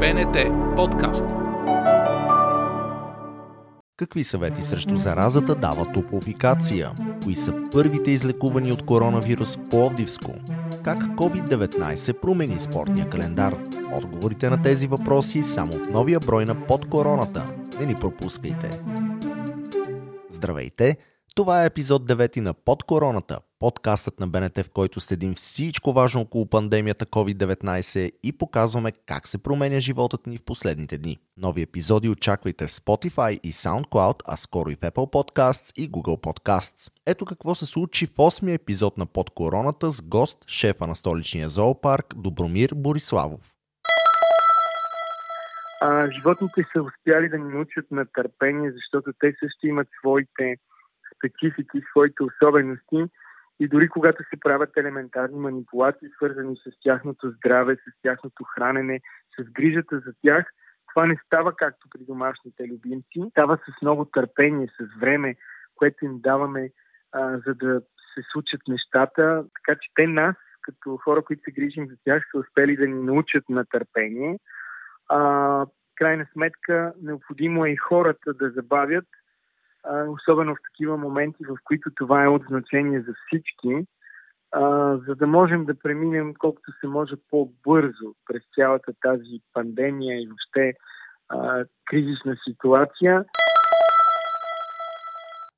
БНТ подкаст. Какви съвети срещу заразата дава топовикация? Кои са първите излекувани от коронавирус в Пловдивско? Как COVID-19 промени спортния календар? Отговорите на тези въпроси само в новия брой на Под короната. Не ни пропускайте! Здравейте! Това е епизод 9 на Под короната, подкастът на БНТ, в който следим всичко важно около пандемията COVID-19 и показваме как се променя животът ни в последните дни. Нови епизоди очаквайте в Spotify и SoundCloud, а скоро и в Apple Podcasts и Google Podcasts. Ето какво се случи в 8 епизод на Под короната с гост, шефа на столичния зоопарк Добромир Бориславов. А, животните са успяли да ни научат на търпение, защото те също имат своите специфики, своите особености и дори когато се правят елементарни манипулации, свързани с тяхното здраве, с тяхното хранене, с грижата за тях, това не става както при домашните любимци. Става с много търпение, с време, което им даваме, а, за да се случат нещата. Така че те нас, като хора, които се грижим за тях, са успели да ни научат на търпение. А, крайна сметка, необходимо е и хората да забавят особено в такива моменти, в които това е от значение за всички, за да можем да преминем колкото се може по-бързо през цялата тази пандемия и въобще кризисна ситуация.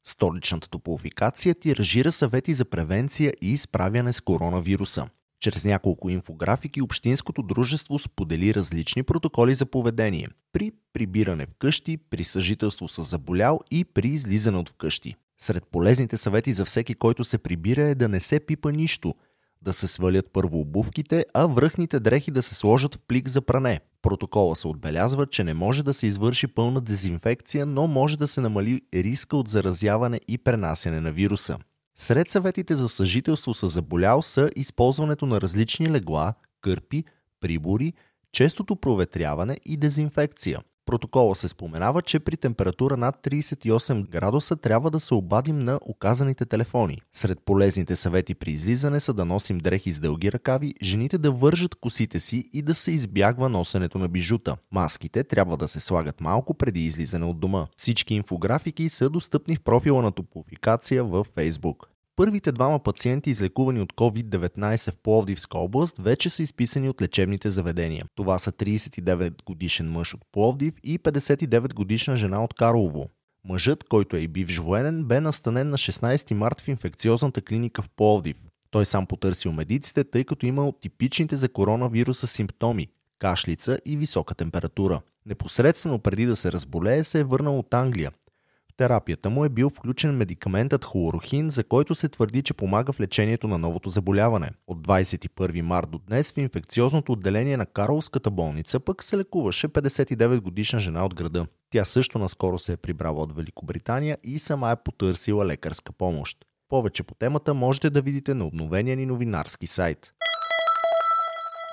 Столичната топлофикация тиражира съвети за превенция и изправяне с коронавируса. Чрез няколко инфографики Общинското дружество сподели различни протоколи за поведение при прибиране в къщи, при съжителство с заболял и при излизане от вкъщи. Сред полезните съвети за всеки, който се прибира е да не се пипа нищо, да се свалят първо обувките, а връхните дрехи да се сложат в плик за пране. Протокола се отбелязва, че не може да се извърши пълна дезинфекция, но може да се намали риска от заразяване и пренасяне на вируса. Сред съветите за съжителство с заболял са използването на различни легла, кърпи, прибори, честото проветряване и дезинфекция. Протокола се споменава, че при температура над 38 градуса трябва да се обадим на оказаните телефони. Сред полезните съвети при излизане са да носим дрехи с дълги ръкави, жените да вържат косите си и да се избягва носенето на бижута. Маските трябва да се слагат малко преди излизане от дома. Всички инфографики са достъпни в профила на топофикация във Facebook. Първите двама пациенти, излекувани от COVID-19 в Пловдивска област, вече са изписани от лечебните заведения. Това са 39 годишен мъж от Пловдив и 59 годишна жена от Карлово. Мъжът, който е и бивш военен, бе настанен на 16 март в инфекциозната клиника в Пловдив. Той сам потърсил медиците, тъй като имал типичните за коронавируса симптоми – кашлица и висока температура. Непосредствено преди да се разболее се е върнал от Англия терапията му е бил включен медикаментът хлорохин, за който се твърди, че помага в лечението на новото заболяване. От 21 март до днес в инфекциозното отделение на Карловската болница пък се лекуваше 59 годишна жена от града. Тя също наскоро се е прибрала от Великобритания и сама е потърсила лекарска помощ. Повече по темата можете да видите на обновения ни новинарски сайт.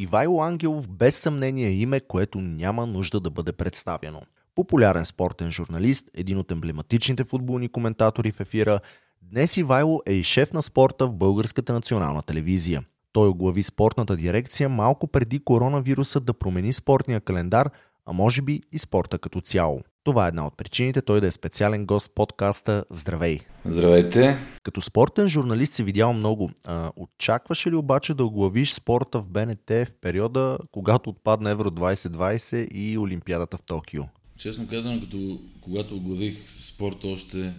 Ивайло Ангелов без съмнение е име, което няма нужда да бъде представено. Популярен спортен журналист, един от емблематичните футболни коментатори в ефира, днес Ивайло е и шеф на спорта в Българската национална телевизия. Той оглави спортната дирекция малко преди коронавируса да промени спортния календар, а може би и спорта като цяло. Това е една от причините той да е специален гост в подкаста Здравей! Здравейте! Като спортен журналист си видял много. А, очакваше ли обаче да оглавиш спорта в БНТ в периода, когато отпадна Евро 2020 и Олимпиадата в Токио? Честно казано, като, когато оглавих спорта, още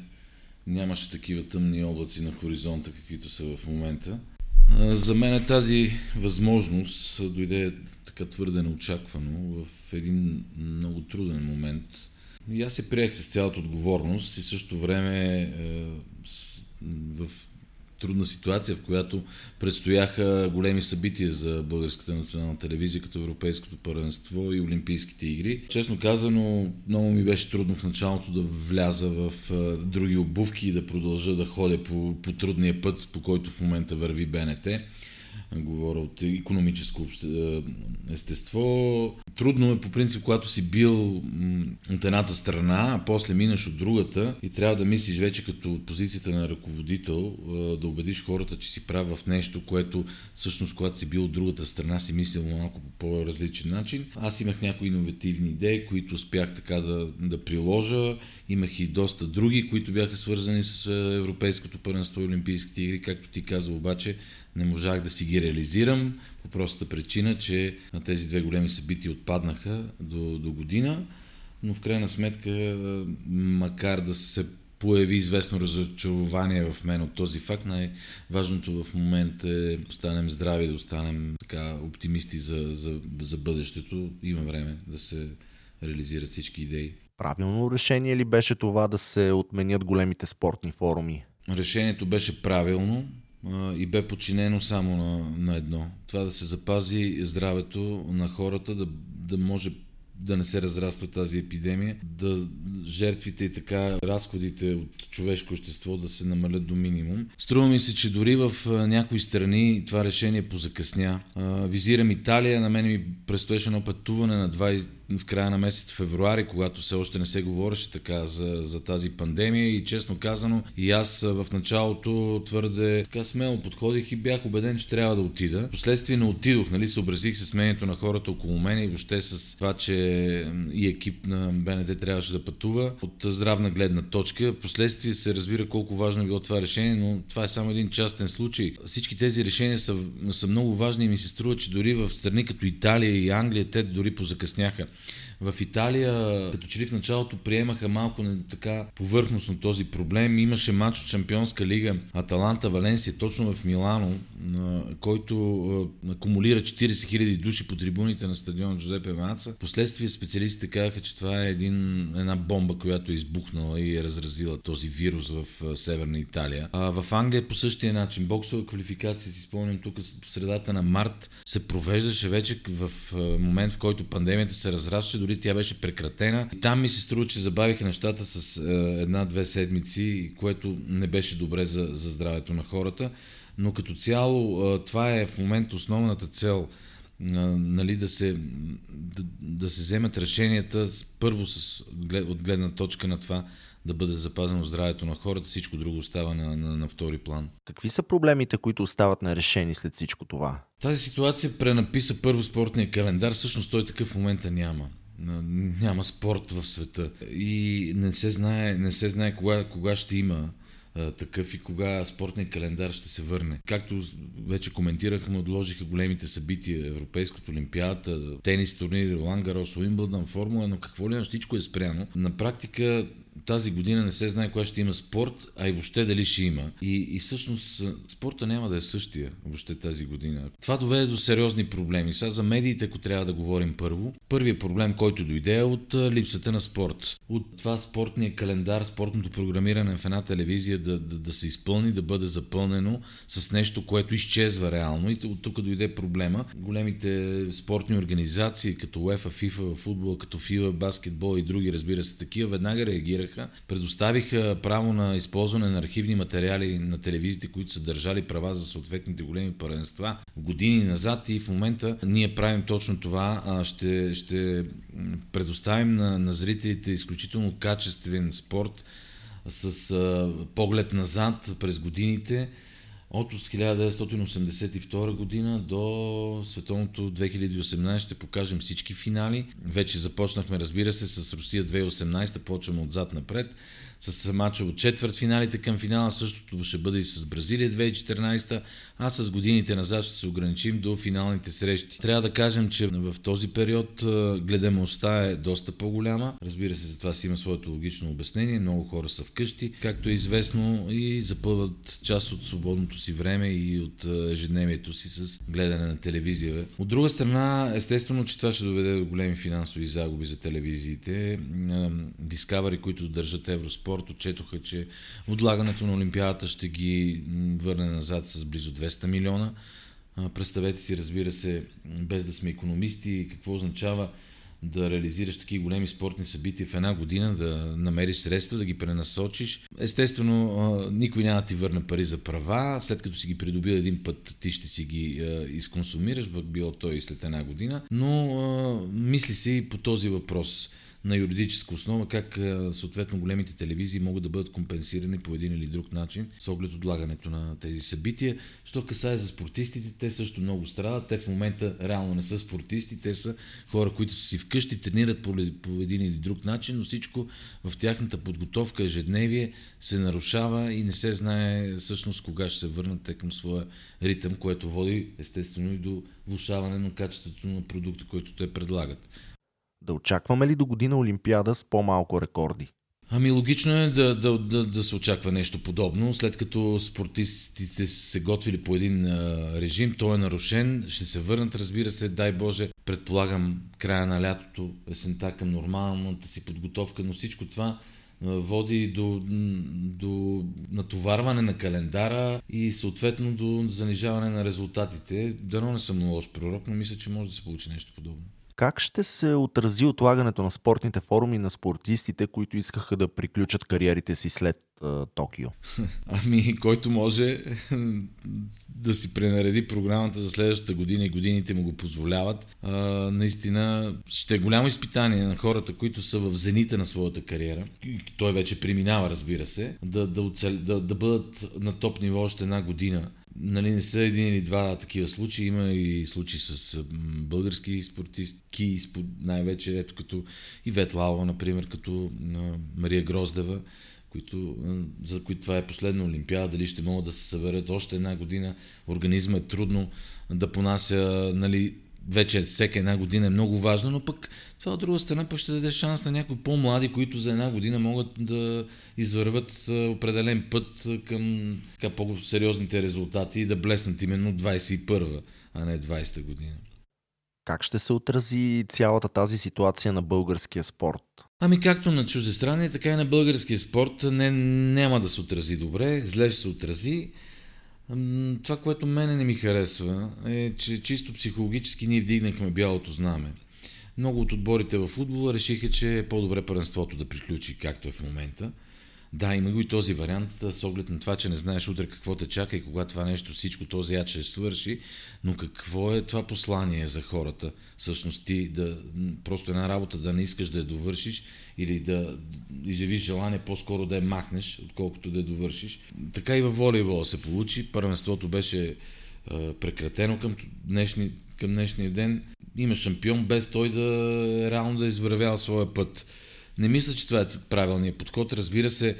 нямаше такива тъмни облаци на хоризонта, каквито са в момента. За мен е тази възможност дойде така твърде неочаквано в един много труден момент – и аз се приех с цялата отговорност и в същото време е, в трудна ситуация, в която предстояха големи събития за българската национална телевизия, като Европейското първенство и Олимпийските игри. Честно казано, много ми беше трудно в началото да вляза в други обувки и да продължа да ходя по, по трудния път, по който в момента върви БНТ говоря от економическо е, естество. Трудно е по принцип, когато си бил от едната страна, а после минаш от другата и трябва да мислиш вече като от позицията на ръководител, да убедиш хората, че си прав в нещо, което всъщност, когато си бил от другата страна, си мислил малко по по-различен начин. Аз имах някои иновативни идеи, които успях така да, да приложа. Имах и доста други, които бяха свързани с Европейското първенство и Олимпийските игри. Както ти каза, обаче, не можах да си ги реализирам по простата причина, че на тези две големи събития отпаднаха до, до година, но в крайна сметка, макар да се появи известно разочарование в мен от този факт. Най-важното в момента е да останем здрави, да останем така оптимисти за, за, за бъдещето. Има време да се реализират всички идеи. Правилно решение ли беше това да се отменят големите спортни форуми? Решението беше правилно и бе подчинено само на, на едно. Това да се запази здравето на хората, да, да може да не се разраства тази епидемия, да жертвите и така разходите от човешко общество да се намалят до минимум. Струва ми се, че дори в някои страни това решение позакъсня. Визирам Италия, на мен ми предстоеше едно пътуване на 20 в края на месец февруари, когато все още не се говореше така за, за тази пандемия и честно казано и аз в началото твърде така смело подходих и бях убеден, че трябва да отида. Последствие не отидох, нали, съобразих се с мнението на хората около мен и въобще с това, че и екип на БНТ трябваше да пътува от здравна гледна точка. Последствие се разбира колко важно е било това решение, но това е само един частен случай. Всички тези решения са, са много важни и ми се струва, че дори в страни като Италия и Англия те дори позакъсняха. В Италия, като че ли в началото приемаха малко не, така повърхностно този проблем. Имаше матч от Шампионска лига Аталанта Валенсия точно в Милано, който акумулира 40 000 души по трибуните на стадион Джузепе Маца. Последствие специалистите казаха, че това е един, една бомба, която е избухнала и е разразила този вирус в Северна Италия. А в Англия по същия начин. Боксова квалификация, си спомням тук в средата на март, се провеждаше вече в момент, в който пандемията се разрастваше, дори тя беше прекратена. И там ми се струва, че забавиха нещата с една-две седмици, което не беше добре за, за здравето на хората но като цяло това е в момента основната цел нали, да, се, да, да се вземат решенията първо с, от гледна точка на това да бъде запазено здравето на хората, всичко друго остава на, на, на втори план. Какви са проблемите, които остават нерешени след всичко това? Тази ситуация пренаписа първо спортния календар, всъщност той такъв в момента няма. Няма спорт в света и не се знае, не се знае кога, кога ще има такъв и кога спортният календар ще се върне. Както вече коментирахме, отложиха големите събития, Европейското олимпиада, тенис турнири, Ролан Гарос, Уимбълдън, Формула, но какво ли всичко е спряно. На практика тази година не се знае кога ще има спорт, а и въобще дали ще има. И, и всъщност спорта няма да е същия въобще тази година. Това доведе до сериозни проблеми. Сега за медиите, ако трябва да говорим първо, първият проблем, който дойде е от липсата на спорт. От това спортния календар, спортното програмиране в една телевизия да, да, да се изпълни, да бъде запълнено с нещо, което изчезва реално. И от тук дойде проблема. Големите спортни организации, като UEFA, FIFA, футбол, като FIBA, баскетбол и други, разбира се, такива, веднага реагираха реагираха, предоставиха право на използване на архивни материали на телевизиите, които са държали права за съответните големи първенства години назад и в момента ние правим точно това. Ще, ще предоставим на, на зрителите изключително качествен спорт с а, поглед назад през годините от 1982 година до световното 2018 ще покажем всички финали. Вече започнахме, разбира се, с Русия 2018, почваме отзад напред с мача от четвърт финалите към финала. Същото ще бъде и с Бразилия 2014, а с годините назад ще се ограничим до финалните срещи. Трябва да кажем, че в този период гледаемостта е доста по-голяма. Разбира се, за това си има своето логично обяснение. Много хора са вкъщи, както е известно, и запълват част от свободното си време и от ежедневието си с гледане на телевизия. От друга страна, естествено, че това ще доведе до големи финансови загуби за телевизиите. Discovery, които държат Евроспорт, спорт отчетоха, че отлагането на Олимпиадата ще ги върне назад с близо 200 милиона. Представете си, разбира се, без да сме економисти, какво означава да реализираш такива големи спортни събития в една година, да намериш средства, да ги пренасочиш. Естествено, никой няма да ти върне пари за права. След като си ги придобил един път, ти ще си ги изконсумираш, било той и след една година. Но мисли се и по този въпрос на юридическа основа, как съответно големите телевизии могат да бъдат компенсирани по един или друг начин с оглед отлагането на тези събития. Що касае за спортистите, те също много страдат. Те в момента реално не са спортисти, те са хора, които са си вкъщи, тренират по, по един или друг начин, но всичко в тяхната подготовка, ежедневие се нарушава и не се знае всъщност кога ще се върнат те към своя ритъм, което води естествено и до влушаване на качеството на продукта, който те предлагат. Да очакваме ли до година Олимпиада с по-малко рекорди? Ами логично е да, да, да, да се очаква нещо подобно, след като спортистите се готвили по един а, режим, той е нарушен, ще се върнат, разбира се, дай Боже, предполагам края на лятото, есента към нормалната си подготовка, но всичко това води до, до натоварване на календара и съответно до занижаване на резултатите. Дано не съм лош пророк, но мисля, че може да се получи нещо подобно. Как ще се отрази отлагането на спортните форуми на спортистите, които искаха да приключат кариерите си след а, Токио? Ами, който може да си пренареди програмата за следващата година и годините му го позволяват. А, наистина ще е голямо изпитание на хората, които са в зените на своята кариера. Той вече преминава, разбира се, да, да, оцел... да, да бъдат на топ ниво още една година Нали, не са един или два такива случаи. Има и случаи с български спортистки, най-вече ето като Ивет Лалова, например, като Мария Гроздева, които, за които това е последна Олимпиада, дали ще могат да се съберат още една година. Организма е трудно да понася нали, вече всека една година е много важно, но пък това от друга страна пък ще даде шанс на някои по-млади, които за една година могат да извърват определен път към така, по-сериозните резултати и да блеснат именно 21 а не 20-та година. Как ще се отрази цялата тази ситуация на българския спорт? Ами както на чуждестранния, така и на българския спорт не, няма да се отрази добре, зле ще се отрази. Това, което мене не ми харесва, е, че чисто психологически ние вдигнахме бялото знаме. Много от отборите в футбола решиха, че е по-добре първенството да приключи, както е в момента. Да, има го и този вариант, с оглед на това, че не знаеш утре какво те чака и кога това нещо, всичко този яд ще свърши, но какво е това послание за хората? Всъщност ти да, просто една работа да не искаш да я довършиш или да изявиш желание по-скоро да я махнеш, отколкото да я довършиш. Така и във волейбола се получи. Първенството беше е, прекратено към, днешни, към днешния ден. Има шампион без той да реално да е извървял своя път. Не мисля, че това е правилният подход. Разбира се,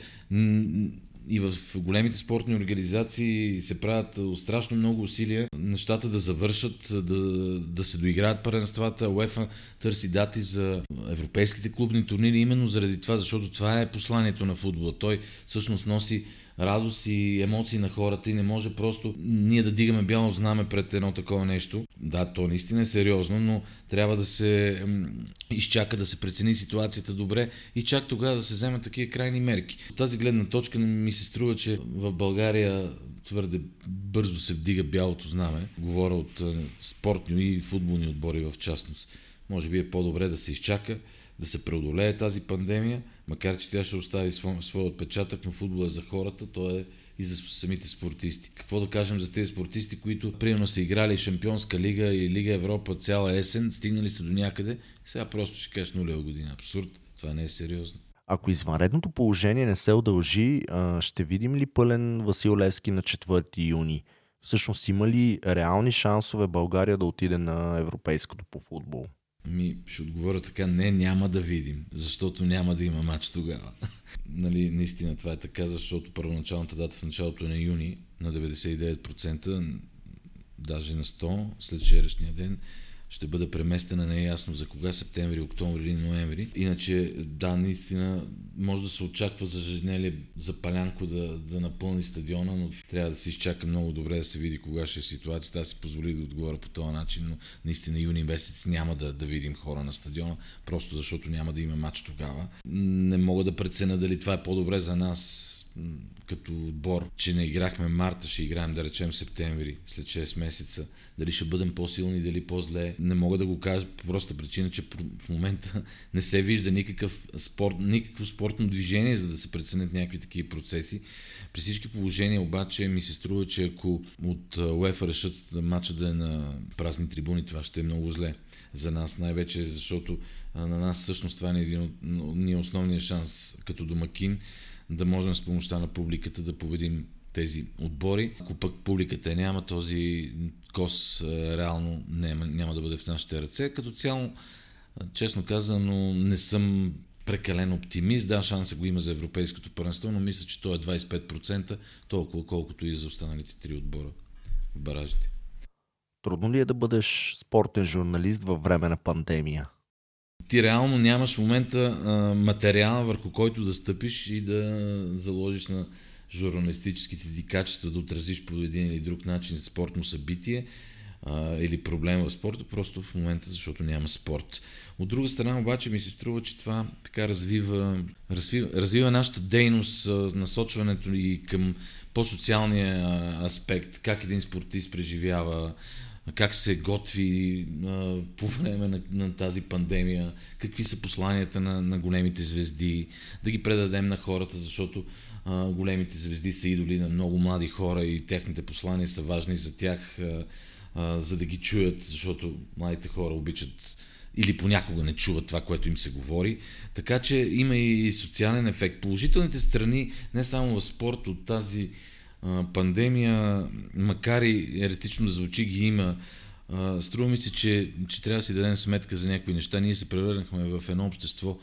и в големите спортни организации се правят страшно много усилия нещата да завършат, да, да се доиграят първенствата. УЕФА търси дати за европейските клубни турнири именно заради това, защото това е посланието на футбола. Той всъщност носи радост и емоции на хората и не може просто ние да дигаме бяло знаме пред едно такова нещо. Да, то наистина е сериозно, но трябва да се изчака да се прецени ситуацията добре и чак тогава да се вземат такива крайни мерки. От тази гледна точка ми се струва, че в България твърде бързо се вдига бялото знаме. Говоря от спортни и футболни отбори в частност. Може би е по-добре да се изчака, да се преодолее тази пандемия, макар че тя ще остави своя, своя отпечатък, но футбол е за хората, то е и за самите спортисти. Какво да кажем за тези спортисти, които примерно са играли Шампионска лига и Лига Европа цяла есен, стигнали са до някъде, сега просто ще кажеш нулева година. Абсурд. Това не е сериозно. Ако извънредното положение не се удължи, ще видим ли пълен Васил Левски на 4 юни? Всъщност има ли реални шансове България да отиде на европейското по футбол? Ми, ще отговоря така, не, няма да видим, защото няма да има матч тогава. нали, наистина това е така, защото първоначалната дата в началото на юни на 99%, даже на 100, след вчерашния ден, ще бъде преместена неясно за кога, септември, октомври или ноември. Иначе, да, наистина може да се очаква за Женели за Палянко да, да напълни стадиона, но трябва да се изчака много добре да се види кога ще е ситуацията. Аз си позволих да отговоря по този начин, но наистина юни месец няма да, да видим хора на стадиона, просто защото няма да има матч тогава. Не мога да преценя дали това е по-добре за нас като отбор, че не играхме марта, ще играем да речем септември, след 6 месеца. Дали ще бъдем по-силни, дали по-зле. Не мога да го кажа по проста причина, че в момента не се вижда никакъв спорт, никакво спортно движение, за да се преценят някакви такива процеси. При всички положения обаче ми се струва, че ако от УЕФА решат матча да е на празни трибуни, това ще е много зле за нас, най-вече защото на нас всъщност това е един от ние основния шанс като домакин да можем с помощта на публиката да победим тези отбори. Ако пък публиката няма, този кос реално няма, няма да бъде в нашите ръце. Като цяло, честно казано, не съм прекален оптимист. Да, шанса го има за европейското първенство, но мисля, че то е 25%, толкова колкото и за останалите три отбора в баражите. Трудно ли е да бъдеш спортен журналист във време на пандемия? Ти реално нямаш в момента а, материал, върху който да стъпиш и да заложиш на журналистическите ти качества, да отразиш по един или друг начин спортно събитие а, или проблем в спорта, просто в момента, защото няма спорт. От друга страна обаче ми се струва, че това така развива, развива, развива нашата дейност, насочването и към по-социалния аспект, как един спортист преживява как се готви а, по време на, на тази пандемия, какви са посланията на, на големите звезди, да ги предадем на хората, защото а, големите звезди са идоли на много млади хора и техните послания са важни за тях, а, а, за да ги чуят, защото младите хора обичат или понякога не чуват това, което им се говори. Така че има и социален ефект. Положителните страни, не само в спорт, от тази пандемия, макар и еретично да звучи, ги има. Струва ми се, че, че трябва да си дадем сметка за някои неща. Ние се превърнахме в едно общество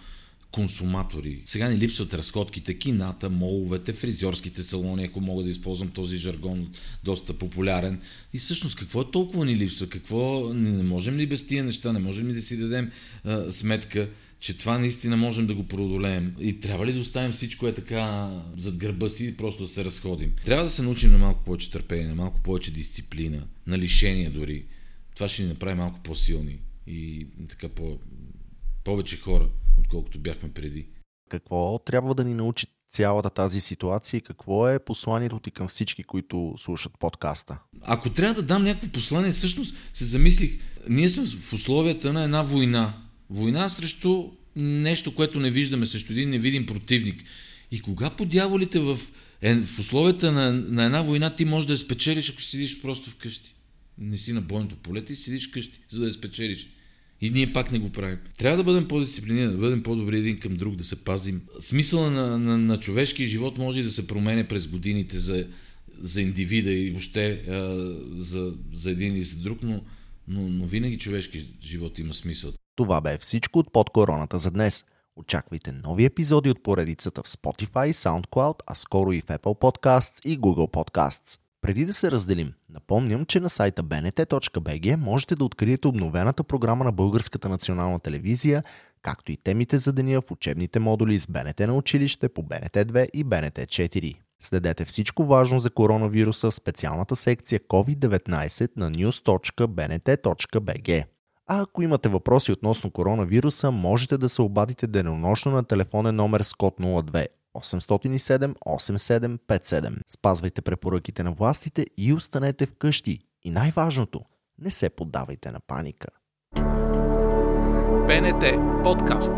консуматори. Сега ни липсват разходките, кината, моловете, фризьорските салони, ако мога да използвам този жаргон, доста популярен. И всъщност какво е толкова ни липсва? Какво не можем ли без тия неща? Не можем ли да си дадем а, сметка? Че това наистина можем да го преодолеем. И трябва ли да оставим всичко е така зад гърба си и просто да се разходим? Трябва да се научим на малко повече търпение, на малко повече дисциплина, на лишение дори. Това ще ни направи малко по-силни и така по- повече хора, отколкото бяхме преди. Какво трябва да ни научи цялата тази ситуация и какво е посланието ти към всички, които слушат подкаста? Ако трябва да дам някакво послание, всъщност се замислих, ние сме в условията на една война Война срещу нещо, което не виждаме, срещу един невидим противник. И кога по дяволите в, е, в условията на, на една война ти можеш да я спечелиш, ако седиш просто вкъщи. Не си на бойното поле, ти седиш вкъщи, за да я спечелиш. И ние пак не го правим. Трябва да бъдем по-дисциплинирани, да бъдем по-добри един към друг, да се пазим. Смисъла на, на, на човешкия живот може и да се променя през годините за, за индивида и въобще а, за, за един и за друг, но, но, но винаги човешки живот има смисъл. Това бе всичко от под короната за днес. Очаквайте нови епизоди от поредицата в Spotify, SoundCloud, а скоро и в Apple Podcasts и Google Podcasts. Преди да се разделим, напомням, че на сайта bnt.bg можете да откриете обновената програма на Българската национална телевизия, както и темите за деня в учебните модули с БНТ на училище по БНТ 2 и БНТ 4. Следете всичко важно за коронавируса в специалната секция COVID-19 на news.bnt.bg. А ако имате въпроси относно коронавируса, можете да се обадите денонощно на телефонен номер с код 02 807 8757. Спазвайте препоръките на властите и останете вкъщи. И най-важното, не се поддавайте на паника. БНТ подкаст.